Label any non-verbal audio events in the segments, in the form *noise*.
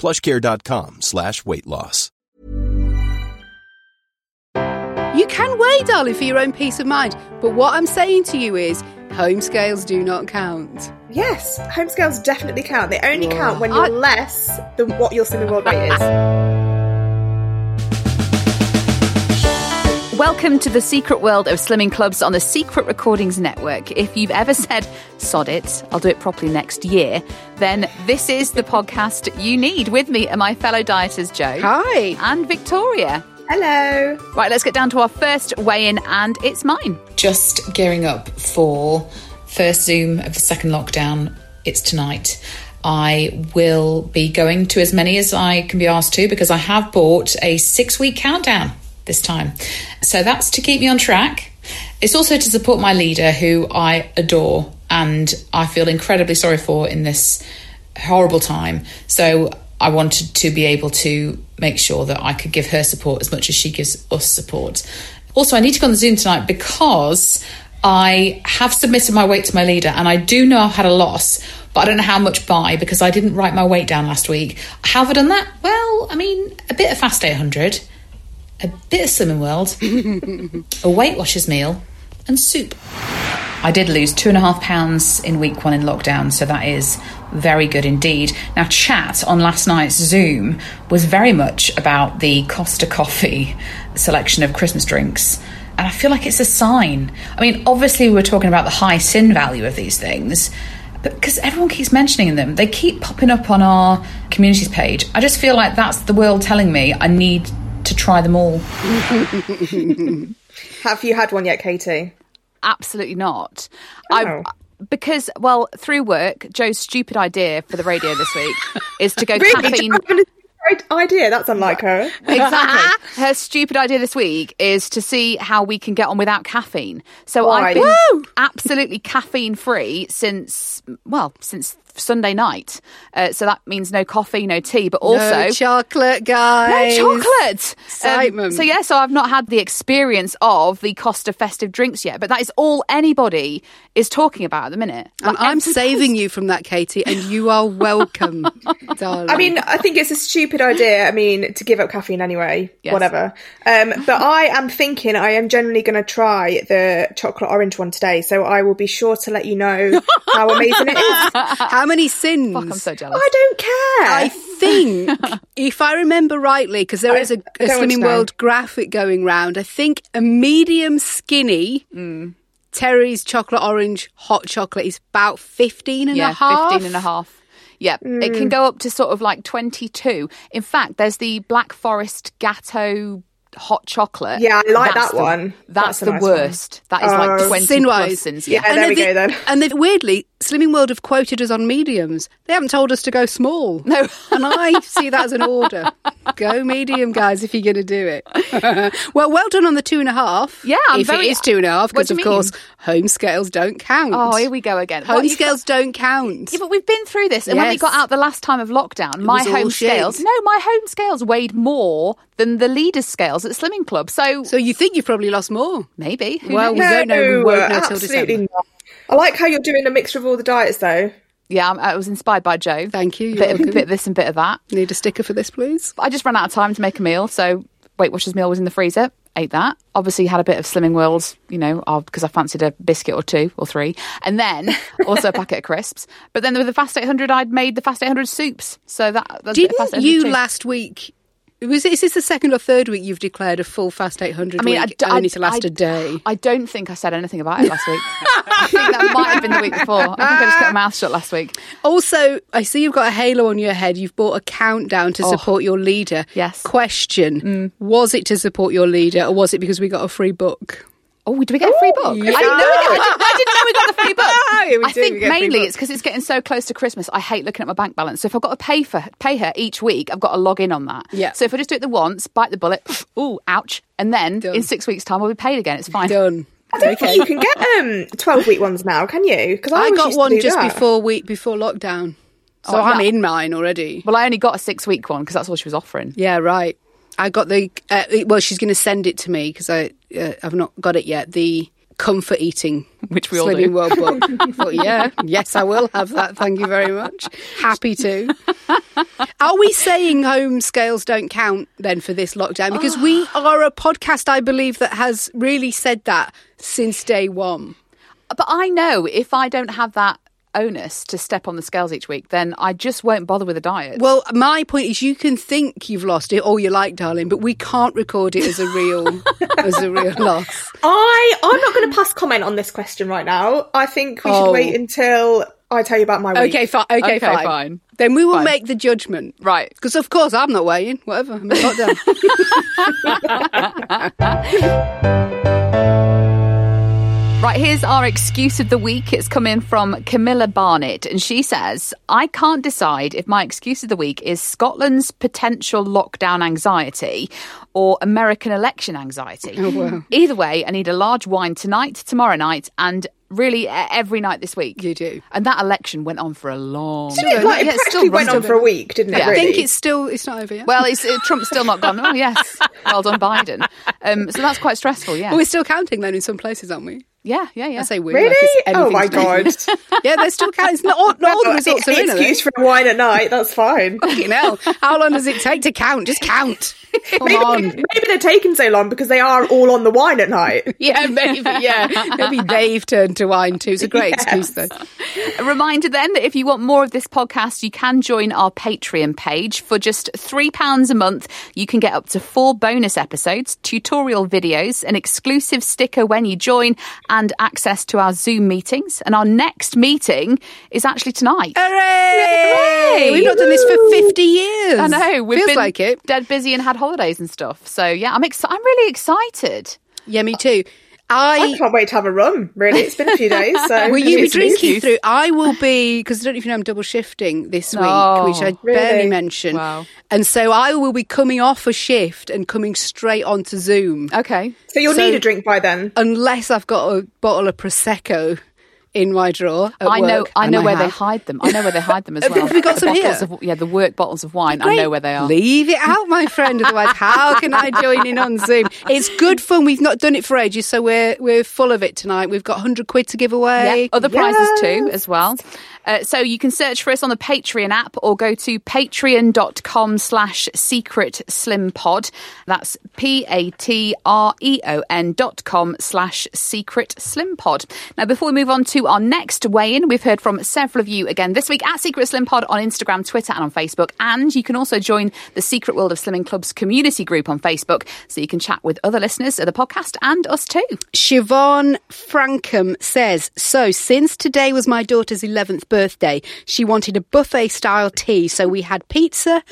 plushcare.com slash weight loss. You can weigh, darling, for your own peace of mind. But what I'm saying to you is, home scales do not count. Yes, home scales definitely count. They only count when you're I- less than what your Slimming World weight is. *laughs* Welcome to the secret world of slimming clubs on the Secret Recordings Network. If you've ever said, sod it, I'll do it properly next year, then this is the podcast you need. With me are my fellow dieters, Jo. Hi. And Victoria. Hello. Right, let's get down to our first weigh in, and it's mine. just gearing up for first Zoom of the second lockdown. It's tonight. I will be going to as many as I can be asked to because I have bought a six week countdown this time. So that's to keep me on track. It's also to support my leader, who I adore and I feel incredibly sorry for in this horrible time. So I wanted to be able to make sure that I could give her support as much as she gives us support. Also, I need to go on the Zoom tonight because I have submitted my weight to my leader and I do know I've had a loss, but I don't know how much by because I didn't write my weight down last week. How have I done that? Well, I mean, a bit of Fast 800, a bit of Slimming World, *laughs* a Weight Watchers meal, and soup. I did lose two and a half pounds in week one in lockdown, so that is very good indeed. Now, chat on last night's Zoom was very much about the Costa Coffee selection of Christmas drinks, and I feel like it's a sign. I mean, obviously, we were talking about the high sin value of these things. But because everyone keeps mentioning them, they keep popping up on our communities page. I just feel like that's the world telling me I need to try them all. *laughs* Have you had one yet, Katy? Absolutely not. Oh. I because well, through work, Jo's stupid idea for the radio this week *laughs* is to go Really? caffeine. Do a great idea. That's unlike her. *laughs* Exactly. Her stupid idea this week is to see how we can get on without caffeine. So Why? I've been Woo! absolutely caffeine free since well since Sunday night. Uh, so that means no coffee, no tea, but also no chocolate, guys. no chocolate. Um, so yeah, so I've not had the experience of the Costa festive drinks yet, but that is all anybody is talking about at the minute. And Like, I'm saving post- you from that, Katy, and you are welcome, *laughs* darling. I mean, I think it's a stupid idea. I mean, to give up caffeine anyway, Yes. whatever. Um, but *laughs* I am thinking I am generally going to try the chocolate orange one today. So I will be sure to let you know *laughs* how amazing it is. how many sins? Fuck, I'm so jealous. I don't care. I think, *laughs* if I remember rightly, because there I- is a, I a don't want to Slimming. World graphic going round, I think a medium skinny Mm. Terry's chocolate orange hot chocolate is about 15 and yeah, a half. 15 and a half. Yeah, it can go up to sort of like 22. In fact, there's the Black Forest Gateau hot chocolate. Yeah, I like That's that the- one. That's, That's the nice one. worst. That is like Oh. 20 Sin-wise. plus sins. Yeah, Yeah. there we they've- go then. And they've weirdly, Slimming World have quoted us on mediums. They haven't told us to go small. No. *laughs* and I see that as an order. Go medium, guys, if you're going to do it. *laughs* well, well done on the two and a half. Yeah, I'm if very- it is two and a half, because of you course home scales don't count. Oh, here we go again. Home What, you- scales don't count. Yeah, but we've been through this. And when we got out the last time of lockdown, my was all home shit. scales, no, my home scales weighed more than the leaders' scales at Slimming Club. So, so you think you've probably lost more? maybe. Who Well, knows? we don't know. We won't know till absolutely December. not. I like how you're doing a mixture of all the diets, though. yeah, I'm- was inspired by Jo. Thank you. A bit, of, bit of this and bit of that. Need a sticker for this, please? I just ran out of time to make a meal, so Weight Watchers meal was in the freezer. Ate that. Obviously, had a bit of Slimming Worlds, you know, because I fancied a biscuit or two or three, and then *laughs* also a packet of crisps. But then with the Fast 800, I'd made the Fast 800 soups. So that that's a bit of Fast Didn't 800 you too. last week Was is this the second or third week you've declared a full fast 800 I mean, I week d- I- only to last I- a day? I don't think I said anything about it last week. I think that might have been the week before. I think I just kept my mouth shut last week. Also, I see you've got a halo on your head. You've bought a countdown to support your leader. Oh. Yes. Mm. Question Was it to support your leader or was it because we got a free book? Oh, do we get a free book? yeah. I, didn't know we got, I didn't know we got the free book. *laughs* Yeah, we I do, think get mainly it's because it's getting so close to Christmas. I hate looking at my bank balance. So if I've got to pay for pay her each week, I've got to log in on that. Yeah. So if I just do it the once, bite the bullet, ooh, ouch, and then Done. in six weeks' time, I'll be paid again. It's fine. Done. I don't think you can get um twelve week ones now, can you? Because I always got one just that. before week before lockdown. So Oh, I'm yeah. in mine already. Well, I only got a six week one because that's all she was offering. Yeah, right. I got the uh, well. She's going to send it to me because I uh, I've not got it yet. The comfort eating, *laughs* Which we all do. World Book. *laughs* Thought, yeah, yes, I will have that. Thank you very much. Happy to. *laughs* Are we saying home scales don't count then for this lockdown? Because we *gasps* are a podcast, I believe, that has really said that since day one. But I know if I don't have that onus to step on the scales each week, then I just won't bother with a diet. Well, my point is, you can think you've lost it all you like, darling, but we can't record it as a real *laughs* as a real loss. I I'm not going to pass comment on this question right now. I think we Oh. should wait until I tell you about my week. Okay, fi- okay, Okay, fine. fine. Then we will Fine. make the judgment. Right. Because, of course, I'm not weighing. Whatever. I'm in lockdown. *laughs* *laughs* Right, here's our excuse of the week. It's coming from Camilla Barnett, and she says, I can't decide if my excuse of the week is Scotland's potential lockdown anxiety or American election anxiety. Oh, wow. Either way, I need a large wine tonight, tomorrow night, and really every night this week. You do. And that election went on for a long Didn't it, like, it Yeah, it's practically went on for a week, didn't it? Yeah. I I think it's still, it's not over yet. *laughs* Well, it's, uh, Trump's still not gone. Oh, yes. Well done, Biden. Um, so that's quite stressful, yeah. But we're still counting then in some places, aren't we? Yeah, yeah, yeah. I say we. really. Like it's oh my god! *laughs* Yeah, they're still counting. It's not all, not all the results are in. Excuse for a wine at night. That's fine. *laughs* Fucking hell. How long does it take to count? Just count. *laughs* Come on. Maybe, maybe they're taking so long because they are all on the wine at night. Yeah, maybe, yeah. Maybe they've turned to wine too. It's a great excuse, though. A reminder then that if you want more of this podcast, you can join our Patreon page. For just £3 a month, you can get up to four bonus episodes, tutorial videos, an exclusive sticker when you join, and access to our Zoom meetings. And our next meeting is actually tonight. Hooray! We've not done this for 50 years. I know. We've Feels been like it. dead busy and had holidays and stuff. So, yeah, I'm, ex- I'm really excited. Yeah, me too. I I. can't wait to have a run. Really, it's been a few days. So *laughs* Will you be drinking through? I will be because I don't know if you know I'm double shifting this week, Oh, which I really? barely mentioned. Wow. And so I will be coming off a shift and coming straight onto Zoom, Okay. So you'll So- need a drink by then. unless I've got a bottle of prosecco in my drawer. I know, work, I know where they hide them. I know where they hide them as *laughs* well. we got The some here? Of, yeah, the work bottles of wine. I know where they are. Leave it out, my friend. Otherwise, how can I join in on Zoom? It's good fun. We've not done it for ages, so we're we're full of it tonight. We've got hundred quid to give away. Yeah, other prizes too, as well. Uh, so you can search for us on the Patreon app or go to patreon.com slash secret slim pod. That's P-A-T-R-E-O-N dot com slash secret slim pod. Now, before we move on to our next weigh-in, we've heard from several of you again this week at Secret Slim Pod on Instagram, Twitter and on Facebook. And you can also join the Secret World of Slimming Club's community group on Facebook so you can chat with other listeners of the podcast and us too. Siobhan Frankham says, So, since today was my daughter's 11th birthday, she wanted a buffet style tea. So, we had pizza,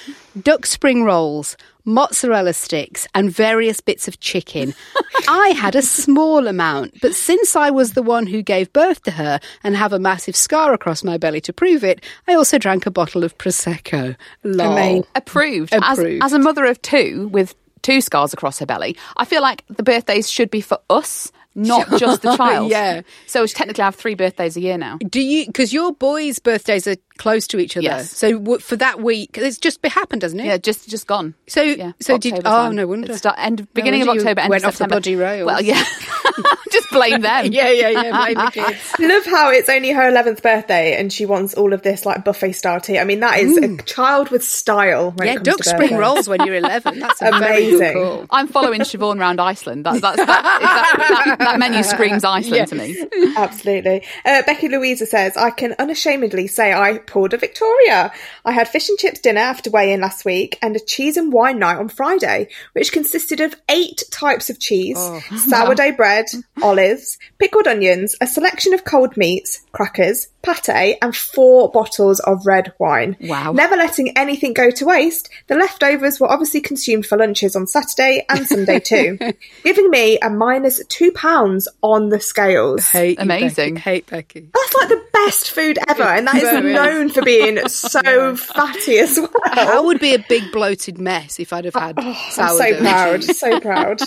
duck spring rolls, mozzarella sticks, and various bits of chicken. *laughs* I had a small amount, but since I was the one who gave birth to her and have a massive scar across my belly to prove it, I also drank a bottle of Prosecco. Lol. Amazing. approved. Approved. As, as a mother of two with two scars across her belly, I feel like the birthdays should be for us, not *laughs* just the child. Yeah. So we technically I have three birthdays a year now. Do you? Because your boys' birthdays are close to each other. Yes. So w- for that week, it's just happened, hasn't it? Yeah, just just gone. So- yeah, so did- oh, time. no wonder. It's start, end beginning wonder of October, end went of off the September. bloody rails. Well, yeah. *laughs* *laughs* Just blame them. yeah, yeah, yeah. Blame the kids. I love how it's only her 11th birthday and she wants all of this like buffet style tea. I mean, that is a child with style. When Yeah, it comes duck to spring rolls when you're 11. That's a very good Amazing. call. I'm following Siobhan round Iceland. That, that's, that, that, that, that menu screams *laughs* Iceland to me. Absolutely. Uh, Becky Louisa says, I can unashamedly say I poured a Victoria. I had fish and chips dinner after weigh in last week and a cheese and wine night on Friday, which consisted of eight types of cheese, Oh. sourdough bread, *laughs* olives, pickled onions, a selection of cold meats, crackers, pate, and four bottles of red wine. Wow. Never letting anything go to waste, the leftovers were obviously consumed for lunches on Saturday and Sunday too, *laughs* giving me a minus two pounds on the scales. Hate Amazing. Becky. Hate Becky. That's like the best food ever, and that is So is. known for being *laughs* so fatty as well. I would be a big bloated mess if I'd have had oh, I'm so proud, so *laughs* proud.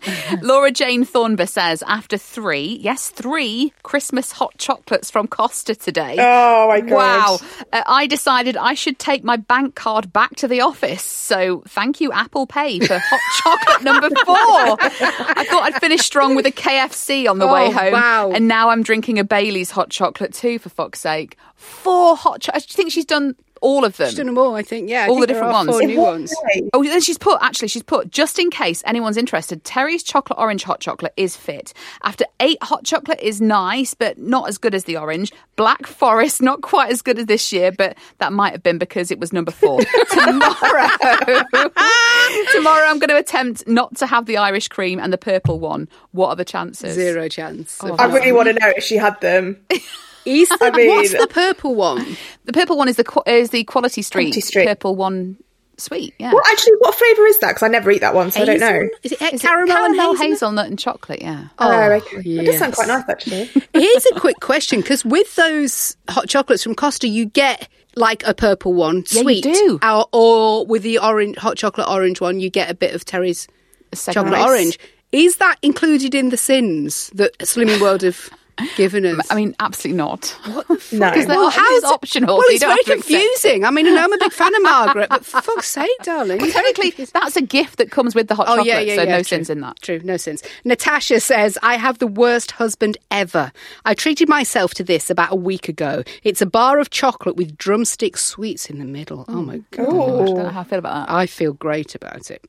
*laughs* Laura Jane Thornber says, after three, yes, three Christmas hot chocolates from Costa today. Oh my god! Wow. Uh, I decided I should take my bank card back to the office. So thank you, Apple Pay, for hot *laughs* chocolate number four. I thought I'd finish strong with a KFC on the way Oh, home. wow. And now I'm drinking a Bailey's hot chocolate too, for fuck's sake. Four hot chocolates. I think she's done all of them. She's done them all, I think. Yeah, I All the think there different are ones. Four new ones. Oh, then she's put, actually, she's put, just in case anyone's interested, Terry's chocolate orange hot chocolate is fit. After eight, hot chocolate is nice, but not as good as the orange. Black Forest, not quite as good as this year, but that might have been because it was number four. *laughs* Tomorrow, *laughs* tomorrow I'm going to attempt not to have the Irish cream and the purple one. What are the chances? Zero chance. Oh, of I really want to know if she had them. *laughs* Is the, I *laughs* mean- what's the purple one? *laughs* The purple one is the is the Quality Street, Quality Street. purple one sweet. Yeah. Well, actually, what flavour is that? Because I never eat that one, so I don't know. Is it Is it caramel, caramel, and hazelnut? hazelnut and chocolate? Yeah. Oh, oh okay. It does sound quite nice, actually. *laughs* Here's a quick question because with those hot chocolates from Costa, you get like a purple one, Yeah, you sweet, do. Or, or with the orange hot chocolate orange one, you get a bit of Terry's chocolate race. orange. Is that included in the sins that Slimming World have given us? I mean, absolutely not. No. Because they're Well, It's how's optional, Well, it's very have to accept it. confusing. I mean, I know I'm a big fan of *laughs* Margaret, but for fuck's sake, darling. Well, technically, that's a gift that comes with the hot Oh chocolate, yeah, yeah, so yeah. no true. sins in that. True, no sins. Natasha says, "I have the worst husband ever. I treated myself to this about a week ago. It's a bar of chocolate with drumstick sweets in the middle. Oh my god." I don't know how I feel about that. I feel great about it.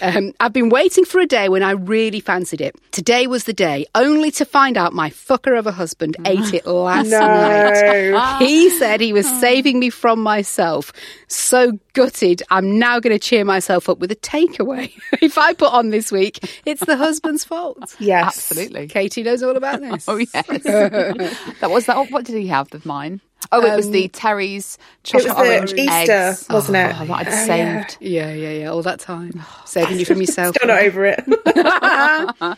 Um, I've been waiting for a day when I really fancied it. Today was the day, only to find out my fucker of a husband *laughs* ate it last night. *laughs* He said he was saving me from myself. So gutted, I'm now going to cheer myself up with a takeaway. *laughs* if I put on this week, it's the husband's fault. Yes. Absolutely. Katy knows all about this. Oh yes, that was that. What did he have of mine? Oh, it was the Terry's It was chocolate orange the Easter, eggs. wasn't it? Oh, that I'd Oh, saved. Yeah, yeah, yeah. All that time. Saving you from yourself. Still not over it. *laughs* *laughs* uh,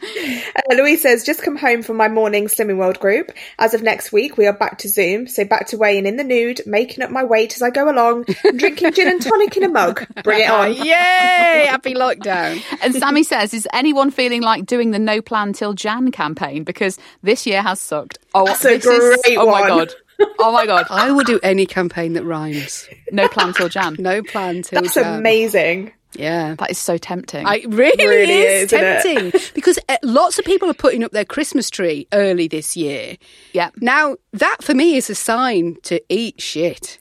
Louise says, just come home from my morning Slimming World group. As of next week, we are back to Zoom. So back to weighing in the nude, making up my weight as I go along, drinking gin and tonic in a mug. Bring it *laughs* on. Yay! Happy lockdown. And Sammy says, "Is anyone feeling like doing the No Plan Till Jan campaign because this year has sucked?" Oh, That's a this is- great Oh my god! *laughs* Oh my god! I will do any campaign that rhymes. No Plan Till jam. No plan till That's Jan. amazing. Yeah. That is so tempting. I really, Really is, is, isn't it? tempting because uh, lots of people are putting up their Christmas tree early this year. yeah. Now that for me is a sign to eat shit.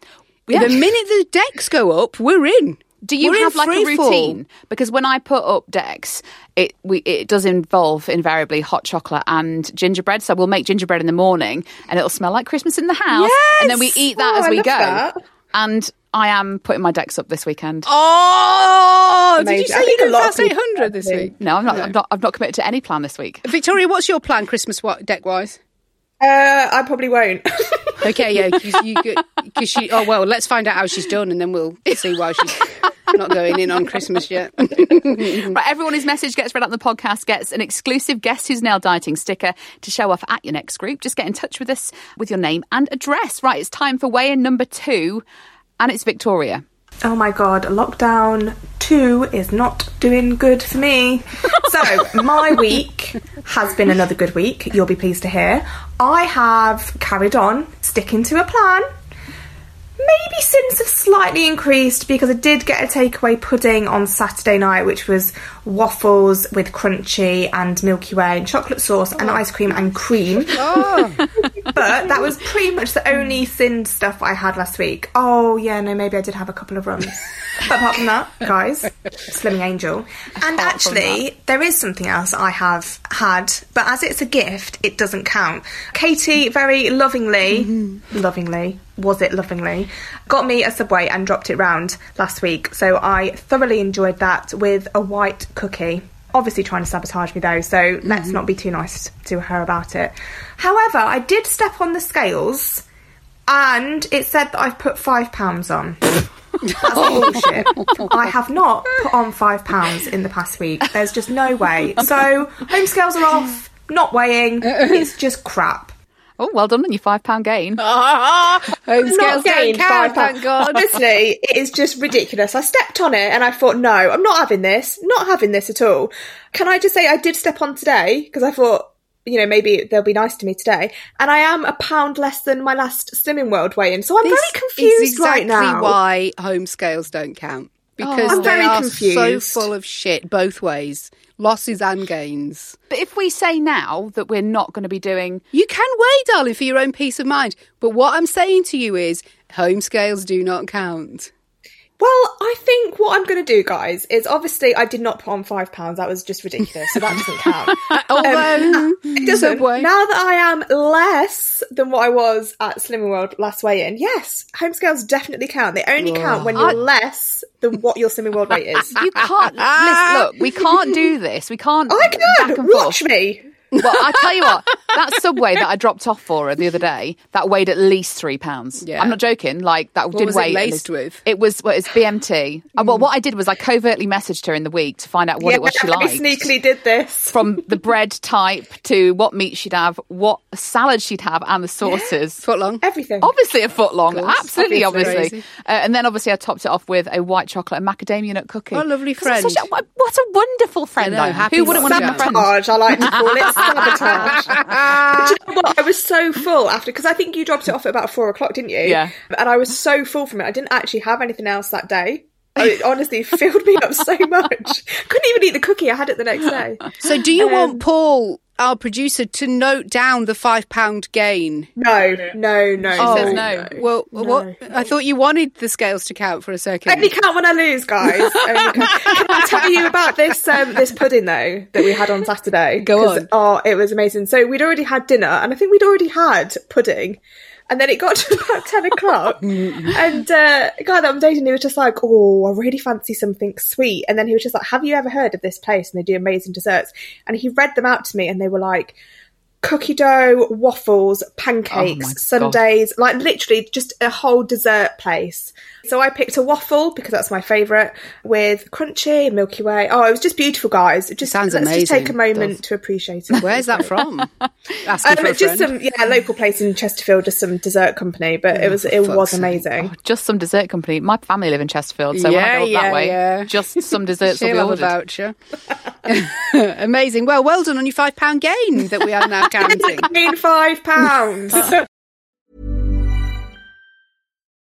Yeah. The *laughs* minute the decks go up, we're in. Do you We're have like a free fall. routine? Because when I put up decks, it we it does involve invariably hot chocolate and gingerbread. So we'll make gingerbread in the morning, and it'll smell like Christmas in the house, and then we eat that Oh, as I we love go. that. And I am putting my decks up this weekend. Oh, did you say you think a did lot of past eight this week? No, I'm not. I'm not. I've not committed to any plan this week. Victoria, what's your plan Christmas deck wise? Uh, I probably won't. Okay, yeah, because *laughs* you because she. Oh well, let's find out how she's done, and then we'll see why she's not going in on Christmas yet. *laughs* *laughs* Right, everyone whose message gets read out on the podcast gets an exclusive Guess Who's Nail Dieting sticker to show off at your next group. Just get in touch with us with your name and address. Right, it's time for weigh-in number two, and it's Victoria. oh my god, lockdown two is not doing good for me. *laughs* so, my week has been another good week, you'll be pleased to hear. I have carried on sticking to a plan. Maybe sins have slightly increased because I did get a takeaway pudding on Saturday night, which was waffles with crunchy and Milky Way and chocolate sauce and ice cream and cream. *laughs* Oh. but that was pretty much the only sin stuff I had last week. Oh, yeah, no, maybe I did have a couple of runs. But apart from that, guys, Slimming Angel. And actually, there is something else I have had, but as it's a gift, it doesn't count. Katy very lovingly, lovingly, was it lovingly, got me a Subway and dropped it round last week. So I thoroughly enjoyed that with a white cookie. Obviously, trying to sabotage me though, so let's not be too nice to her about it. However, I did step on the scales and it said that I've put five pounds on. That's oh. bullshit. I have not put on five pounds in the past week. There's just no way. So home scales are off. Not weighing. It's just crap. Oh, well done on your five pound gain. *laughs* Home scales Not don't gained count, five pounds. God. Honestly, it is just ridiculous. I stepped on it and I thought, no, I'm not having this. Not having this at all. Can I just say I did step on today because I thought, you know, maybe they'll be nice to me today. And I am a pound less than my last Slimming World weigh-in, so I'm This very confused is exactly right now. why home scales don't count oh, because I'm they very are confused. so full of shit both ways, losses and gains. But if we say now that we're not going to be doing You can weigh, darling, for your own peace of mind. But what I'm saying to you is, home scales do not count. Well, I think what I'm going to do, guys, is obviously I did not put on five pounds. That was just ridiculous, so that doesn't *laughs* count. *laughs* Although um, *laughs* It doesn't. Subway. Now that I am less than what I was at Slimming World last weigh in, yes, home scales definitely count. They only count when you're less than what your Slimming World weight is. you can't listen, look, we can't do this. We can't I back can and watch forth. me. Well, I tell you what, that subway that I dropped off for her the other day, that weighed at least three pounds. Yeah. I'm not joking. Like that did was it weigh. at laced with? It was. Well, it's BMT. Uh, Well, what I did was I covertly messaged her in the week to find out what yeah, it was she liked. I sneakily did this. From the bread type to what meat she'd have, what salad she'd have, and the sauces. foot long. Everything. Obviously a foot long, course. absolutely, Obviously. Uh, and then obviously I topped it off with a white chocolate and macadamia nut cookie. Oh, lovely 'Cause I'm friend. a- what what a wonderful friend I know, I Who wouldn't want to be my friend? I like to call it sabotage. *laughs* but you know what? I was so full after because I think you dropped it off at about four o'clock, didn't you? Yeah. And I was so full from it. I didn't actually have anything else that day. *laughs* It honestly filled me up so much. Couldn't even eat the cookie I had it the next day. So, do you want um, Paul, our producer, to note down the five pound gain? No, no, no. She says no. Well, what? I thought you wanted the scales to count for a second. Only count when I lose, guys. *laughs* Only count. Can I tell you about this um, this pudding though that we had on Saturday? Go 'Cause, on. Oh, it was amazing. So we'd already had dinner, and I think we'd already had pudding. And then it got to about ten o'clock, *laughs* and uh, a guy that I'm dating, he was just like, "Oh, I really fancy something sweet." And then he was just like, "Have you ever heard of this place?" And they do amazing desserts. And he read them out to me, and they were like cookie dough, waffles, pancakes, God. sundaes, like literally just a whole dessert place. So I picked a waffle because that's my favourite with crunchy Milky Way. Oh, it was just beautiful, guys. It just Sounds let's just take a moment to appreciate it. Where's that from? Asking Um, for a just friend. some yeah local place in Chesterfield, just some dessert company, but it was it Oh, was sake. amazing. Just some dessert company. My family live in Chesterfield, so when Yeah, I go up yeah, that way, yeah. just some desserts will She'll be a ordered. voucher. *laughs* Amazing. Well, well done on your five pound gain that we are now *laughs* counting. I five pounds. *laughs*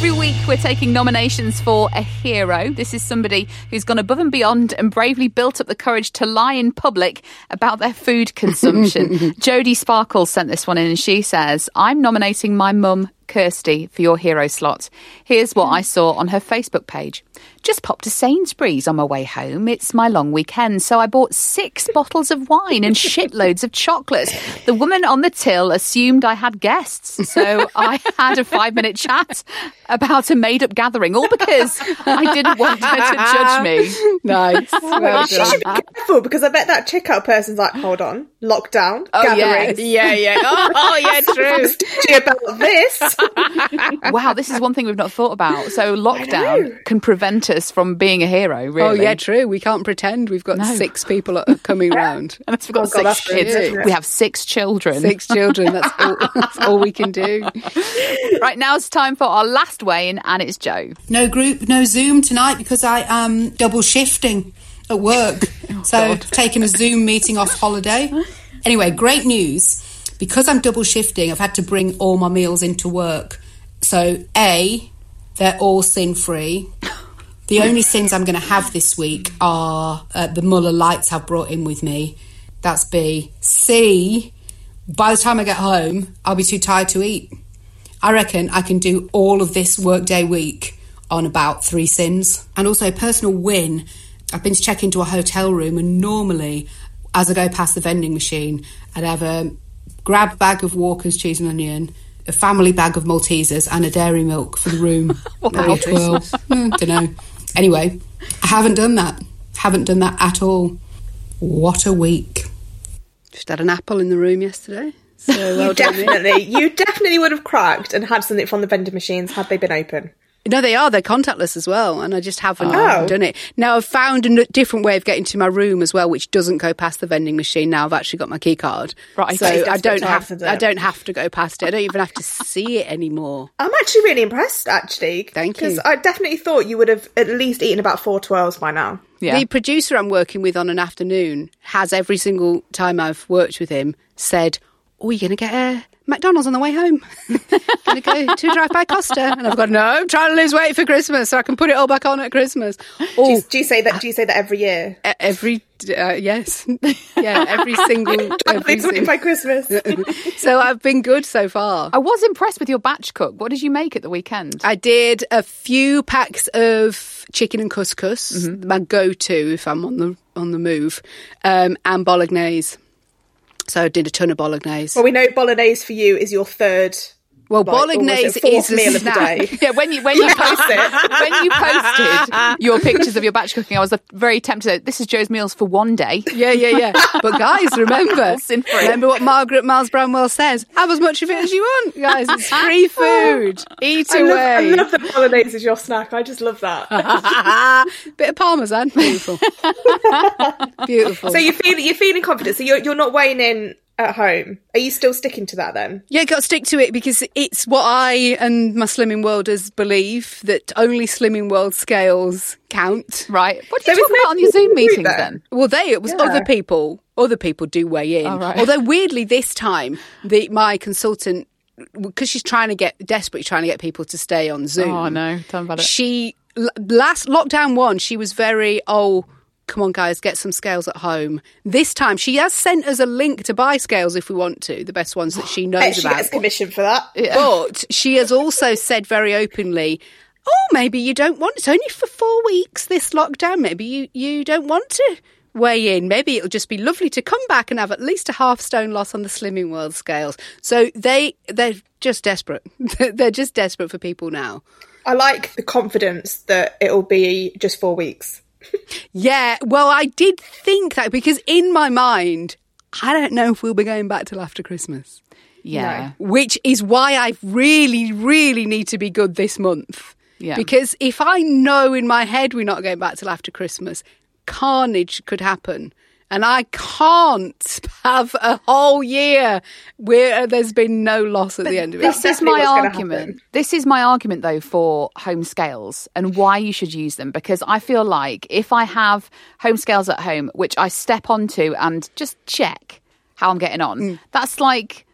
Every week, we're taking nominations for a hero. This is somebody who's gone above and beyond and bravely built up the courage to lie in public about their food consumption. *laughs* Jodie Sparkle sent this one in, and she says, I'm nominating my mum, Kirsty, for your hero slot. Here's what I saw on her Facebook page. Just popped to Sainsbury's on my way home. It's my long weekend, so I bought six bottles of wine and shitloads of chocolates. The woman on the till assumed I had guests, so I had a five minute chat about a made up gathering, all because I didn't want her to judge me. Nice. Oh well she should be careful because I bet that checkout person's like, hold on, lockdown, Oh, gatherings. Yeah, yeah. Oh, oh yeah, *laughs* true. Stitchy about this. Wow, this is one thing we've not thought about. So, *laughs* lockdown can prevent us from being a hero, oh, really. Oh, yeah, true. We can't pretend we've got No. six people coming *laughs* round. Unless we've got Oh, God, six kids. isn't? We have six children. Six children. That's all, *laughs* that's all we can do. Right, now it's time for our last weigh in, and it's Jo. No group, no Zoom tonight because I am double shifting at work. Oh, so taking a Zoom meeting off holiday. Anyway, great news. Because I'm double shifting, I've had to bring all my meals into work. So A, they're all sin free. The only sins I'm going to have this week are uh, the Muller lights I've brought in with me. That's B. C, by the time I get home, I'll be too tired to eat. I reckon I can do all of this workday week on about three sins. And also, personal win I've been to check into a hotel room, and normally, as I go past the vending machine, I'd have a grab bag of Walker's cheese and onion, a family bag of Maltesers, and a dairy milk for the room. *laughs* Maybe a twirl. *laughs* Hmm, don't know. Anyway, I haven't done that. Haven't done that at all. What a week. Just had an apple in the room yesterday. So *laughs* well you definitely, you definitely would have cracked and had something from the vending machines had they been open. No, they are. They're contactless as well, and I just haven't Oh. done it. Now I've found a different way of getting to my room as well, which doesn't go past the vending machine. Now I've actually got my key card, Right. So I don't have have to I don't have to go past it. I don't even have to see it anymore. I'm actually really impressed, actually. Thank you. Because I definitely thought you would have at least eaten about four twirls by now. Yeah. The producer I'm working with on an afternoon has every single time I've worked with him said, "Oh, you're going to get a McDonald's on the way home. *laughs* going to go to drive by Costa." And I've got "No, I'm trying to lose weight for Christmas, so I can put it all back on at Christmas." Do you, do you say that? Do you say that every year? every uh, yes, *laughs* yeah, every single. *laughs* every single by Christmas. so I've been good so far. I was impressed with your batch cook. What did you make at the weekend? I did a few packs of chicken and couscous, Mm-hmm. my go-to if I'm on the on the move, um, and bolognese. So I did a ton of bolognese. well, we know bolognese for you is your third. Well, Right, or was it bolognese is a meal of the day? *laughs* yeah, when you when you posted when you posted *laughs* your pictures of your batch cooking, I was very tempted. This is Jo's meals for one day. Yeah, yeah, yeah. *laughs* But guys, remember, remember what Margaret Miles Bramwell says: have as much of it as you want, guys. It's free food. Eat I love, I love that bolognese is your snack. I just love that. Bit of parmesan, beautiful, beautiful. so you feel you're feeling confident. So you're you're not weighing in at home. Are you still sticking to that then? Yeah, got to stick to it because it's what I and my Slimming Worlders believe that only Slimming World scales count. Right. What So do you is talk about on your Zoom meetings then? then? Well, they it was Yeah. other people. Other people do weigh in. Oh, right. Although weirdly, this time the my consultant because she's trying to get desperately trying to get people to stay on Zoom. Oh no, tell me about it. She last lockdown one, she was very oh. Come on, guys, get some scales at home. This time, she has sent us a link to buy scales if we want to, the best ones that she knows she about. gets commission for that. But she has also said very openly, "Oh, maybe you don't want. It's only for four weeks this lockdown. Maybe you you don't want to weigh in. Maybe it'll just be lovely to come back and have at least a half stone loss on the Slimming World scales." So they they're just desperate. *laughs* they're just desperate for people now. I like the confidence that it'll be just four weeks. Yeah, well, I did think that because in my mind, I don't know if we'll be going back till after Christmas. Yeah. which is why I really, really need to be good this month. Yeah. Because if I know in my head we're not going back till after Christmas, carnage could happen. And I can't *laughs* have a whole year where there's been no loss at the end of it. This is my argument. This is my argument, though, for home scales and why you should use them. Because I feel like if I have home scales at home, which I step onto and just check how I'm getting on, Mm. that's like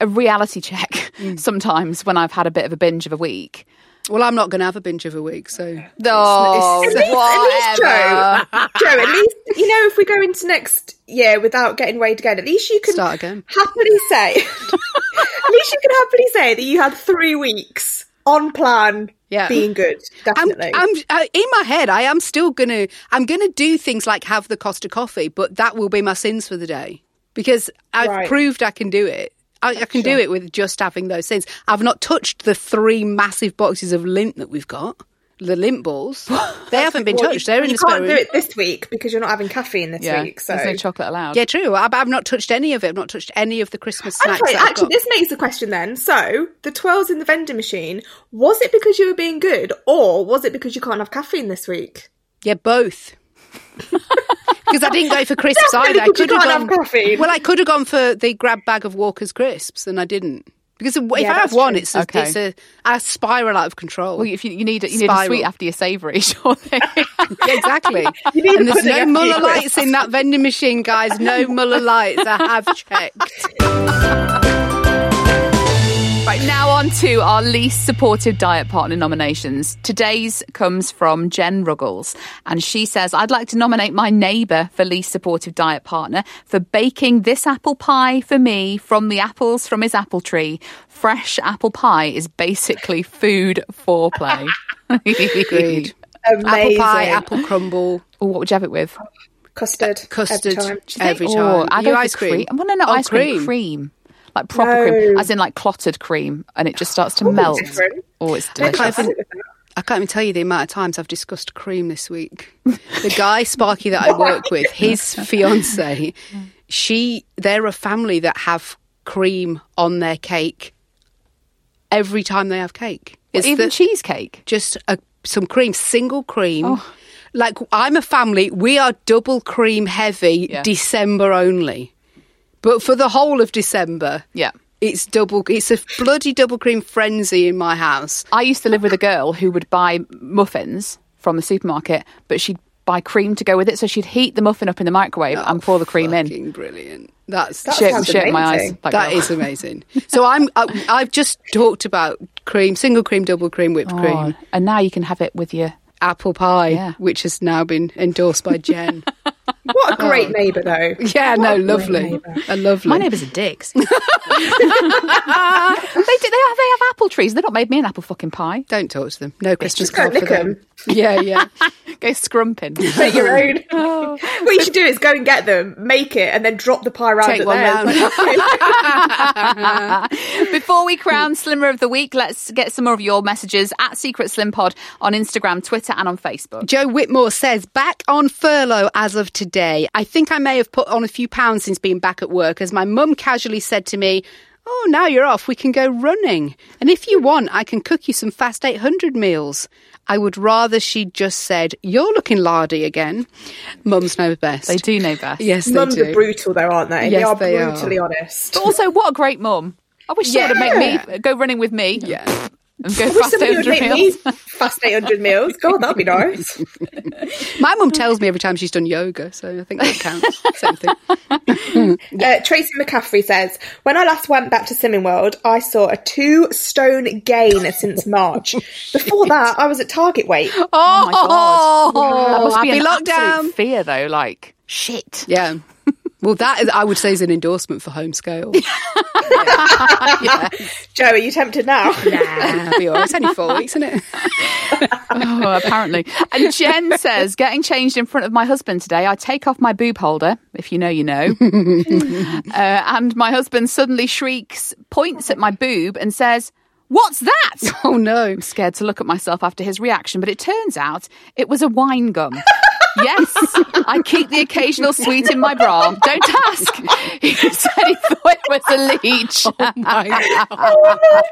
a reality check *laughs* sometimes when I've had a bit of a binge of a week. Well, I'm not going to have a binge of a week, so. Oh, At least, at least Jo, Jo, at least you know if we go into next year without getting weighed again, at least you can Start again. happily say, *laughs* at least you can happily say that you had three weeks on plan, Yeah. being good. I'm, Definitely. I'm uh, in my head. I am still gonna. I'm gonna do things like have the Costa coffee, but that will be my sins for the day because I've Right. proved I can do it. I, I can do it with just having those things. I've not touched the three massive boxes of Lindt that we've got. The Lindt balls. *laughs* They haven't been Well, touched. You, They're in you the spare can't do it this week because you're not having caffeine this Yeah, week. So there's no chocolate allowed. Yeah, true. I've, I've not touched any of it. I've not touched any of the Christmas snacks. Okay, actually, this makes the question then. So, the twirls in the vending machine, was it because you were being good, or was it because you can't have caffeine this week? Yeah, both. Because I didn't go for crisps Definitely either. I could have gone. caffeine. Well, I could have gone for the grab bag of Walker's crisps, and I didn't. Because if Yeah, I have one, true. it's a, Okay. it's a, I spiral out of control. Well, if you, you need you need a sweet after your savoury, *laughs* surely. Yeah, exactly. *laughs* and there's no Muller lights in that vending machine, guys. No Muller lights. I have checked. *laughs* Right, now on to our least supportive diet partner nominations. Today's comes from Jen Ruggles, and she says, I'd like to nominate my neighbour for least supportive diet partner for baking this apple pie for me from the apples from his apple tree. Fresh apple pie is basically food foreplay. Agreed. *laughs* Amazing. Apple pie, apple crumble, Oh, what would you have it with? custard, custard Every time. every oh, time. Oh, I You go for ice cream. I want to know Oh, ice cream. cream. Cream. Like proper No. cream, as in like clotted cream, and it just starts to Ooh, melt. different. Oh, it's I delicious. can't, even, I can't even tell you the amount of times I've discussed cream this week. *laughs* The guy Sparky that I work with, his fiance, she they're a family that have cream on their cake every time they have cake. It's Even the- cheesecake. just a, some cream, single cream. Oh. Like I'm a family, we are double cream heavy. Yeah. December only, but for the whole of December, Yeah. it's double. It's a bloody double cream frenzy in my house. I used to live with a girl who would buy muffins from the supermarket, but she'd buy cream to go with it. So she'd heat the muffin up in the microwave and pour the cream in. Brilliant. That's That Shirt, sounds shirt in my eyes. amazing. That that girl. is amazing. So I'm. I, I've just talked about cream, single cream, double cream, whipped Oh, cream, and now you can have it with your. apple pie, Yeah. which has now been endorsed by Jen. *laughs* What a *laughs* oh. great neighbour, though. yeah, no, lovely, neighbour. a lovely. My neighbours are dicks. *laughs* *laughs* they do. They have, they have apple trees. They've not made me an apple fucking pie. Don't talk to them. No Christmas Just don't card for lick them. Yeah, yeah. Go scrumping. Make your own. Oh. what you should do is go and get them, make it, and then drop the pie round Take at one theirs. Before we crown Slimmer of the Week, let's get some more of your messages at Secret Slim Pod on Instagram, Twitter, and on Facebook. Joe Whitmore says, back on furlough as of today. I think I may have put on a few pounds since being back at work, as my mum casually said to me, Oh, now you're off, we can go running. And if you want, I can cook you some fast 800 meals. I would rather she'd just said, You're looking lardy again. Mums know best. They do know best. Yes, they Mums do. are brutal, though, aren't they? they Yes, are they are. brutally honest. But also, what a great mum. I wish she would make Yeah. me go running with me. Yeah. And go I wish fast 800 meals. fast 800 meals. God, that'd be nice. *laughs* My mum tells me every time she's done yoga, so I think that counts. *laughs* Same thing. *laughs* Uh, Tracy McCaffrey says, When I last went back to Slimming World, I saw a two stone gain since March. Before that, I was at target weight. Oh my god. That must be happy an lockdown. absolute fear though, like shit. Yeah. Well, that is, I would say is an endorsement for home scale. *laughs* Jo, are you tempted now? nah, *laughs* be all right. It's only four weeks, isn't it? *laughs* Oh, apparently. And Jen says, getting changed in front of my husband today, I take off my boob holder, if you know, you know. uh, and my husband suddenly shrieks, points at my boob, and says, What's that? Oh no. I'm scared to look at myself after his reaction, but it turns out it was a wine gum. Yes, I keep the occasional sweet in my bra. Don't ask. He said he thought it was a leech. Oh my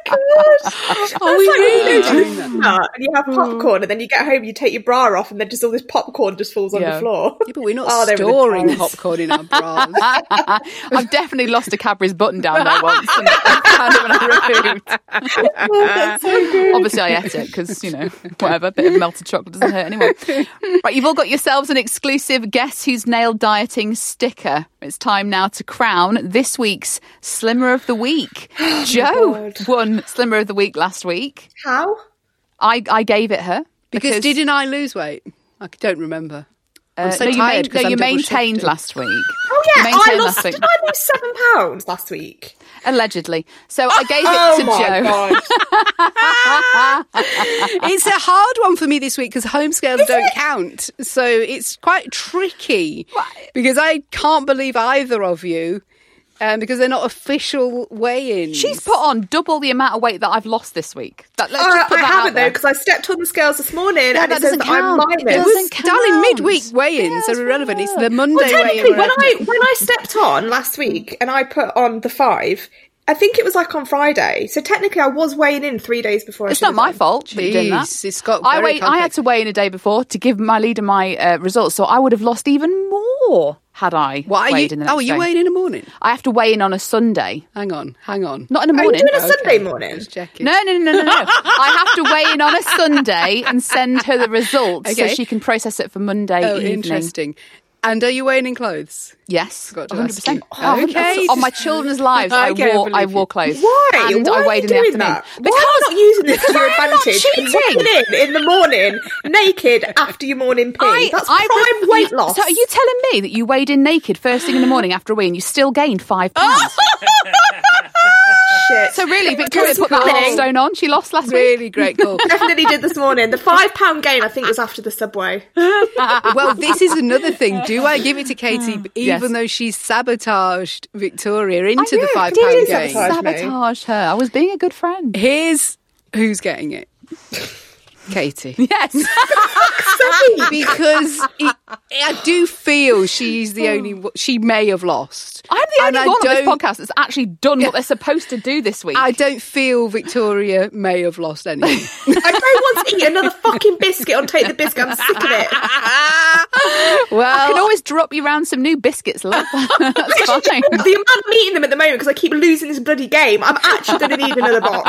god! Are we really doing that? And you have popcorn, and then you get home, you take your bra off, and then just all this popcorn just falls on Yeah. the floor. Yeah, but we're not Oh, they were the storing popcorn in our bras. *laughs* I've definitely lost a Cadbury's button down there once. And found it when I removed. Oh, Obviously, I ate it because, you know, whatever, a bit of melted chocolate doesn't hurt anyone. Right, you've all got yourselves an exclusive Guess Who's Nailed Dieting sticker. It's time now to crown this week's Slimmer of the Week. *gasps* Oh, Jo won Slimmer of the Week last week. How? I, I gave it her. Because didn't I lose weight? I don't remember. I'm Uh, so no, you, tired main- 'cause no, you maintained last week. Oh You yeah, I maintained lost. last week. Did I lose seven pounds last week? Allegedly. So I gave it Oh to my Jo. god! *laughs* *laughs* It's a hard one for me this week because home scales don't count. So it's quite tricky because I can't believe either of you um, because they're not official weigh-ins. She's put on double the amount of weight that I've lost this week. That, let's Uh, just put I that haven't out though because I stepped on the scales this morning Yeah, and that it says doesn't that I'm count. It doesn't count. Darling, midweek weigh-ins Yes, are irrelevant. It's the. Monday Well, weigh-in. technically, when. I when I stepped on last week and I put on the five, I think it was like on Friday. So technically, I was weighing in three days before. It's should not my done. fault that you did that. Jeez, it's got I, weighed, I had to weigh in a day before to give my leader my uh, results, so I would have lost even more had I What are weighed oh, you? in the Oh, are you day. weighing in the morning? I have to weigh in on a Sunday, Hang on, hang on. not in the Are you morning. doing a Sunday Okay. morning? Just checking. No, no, no, no, no. no. *laughs* I have to weigh in on a Sunday and send her the results so she can process it for Monday Oh, evening. interesting. And are you weighing in clothes? Yes, Forgot to 100%. Oh, Okay. On my children's lives, I Okay, I wore I believe wore clothes. Why? And Why I are weighed you in the doing afternoon. that? Why are you not using this to your because *laughs* I'm not advantage? and cheating. in in the morning, naked after your morning pee. That's prime re- weight you- loss. So are you telling me that you weighed in naked first thing in the morning after a wee and you still gained five *laughs* pounds? *laughs* Shit. so really, Victoria put that Cool. stone on. She lost last week. Really great goal. *laughs* Definitely did this morning. The five pound game, I think, was after the subway. *laughs* well, this is another thing. Do I give it to Katy, mm. even Yes. though she's sabotaged Victoria into the five pound game? sabotage me? Sabotage her. I was being a good friend. Here's who's getting it. *laughs* Katy. Yes. Because it, I do feel she's the only oh. one, she may have lost. I'm the only I one on this podcast that's actually done what they're supposed to do this week. I don't feel Victoria may have lost anything. I don't want to eat another fucking biscuit on Take the Biscuit. I'm sick of it. *laughs* well, I can always drop you around some new biscuits, love. *laughs* That's fine. The amount I'm eating them at the moment because I keep losing this bloody game, I'm actually going to need another box.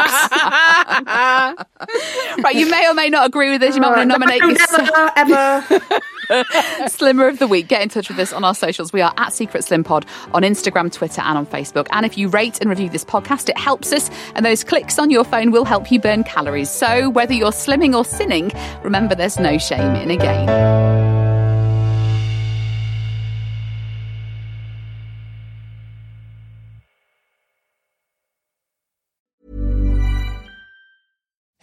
*laughs* Right, you may or may not agree with this. You might want to nominate yourself. Ever. *laughs* Slimmer of the Week. Get in touch with us on our socials. We are at Secret Slim Pod on Instagram, Twitter, and on Facebook. And if you rate and review this podcast, it helps us, and those clicks on your phone will help you burn calories. So whether you're slimming or sinning, remember there's no shame in a gain.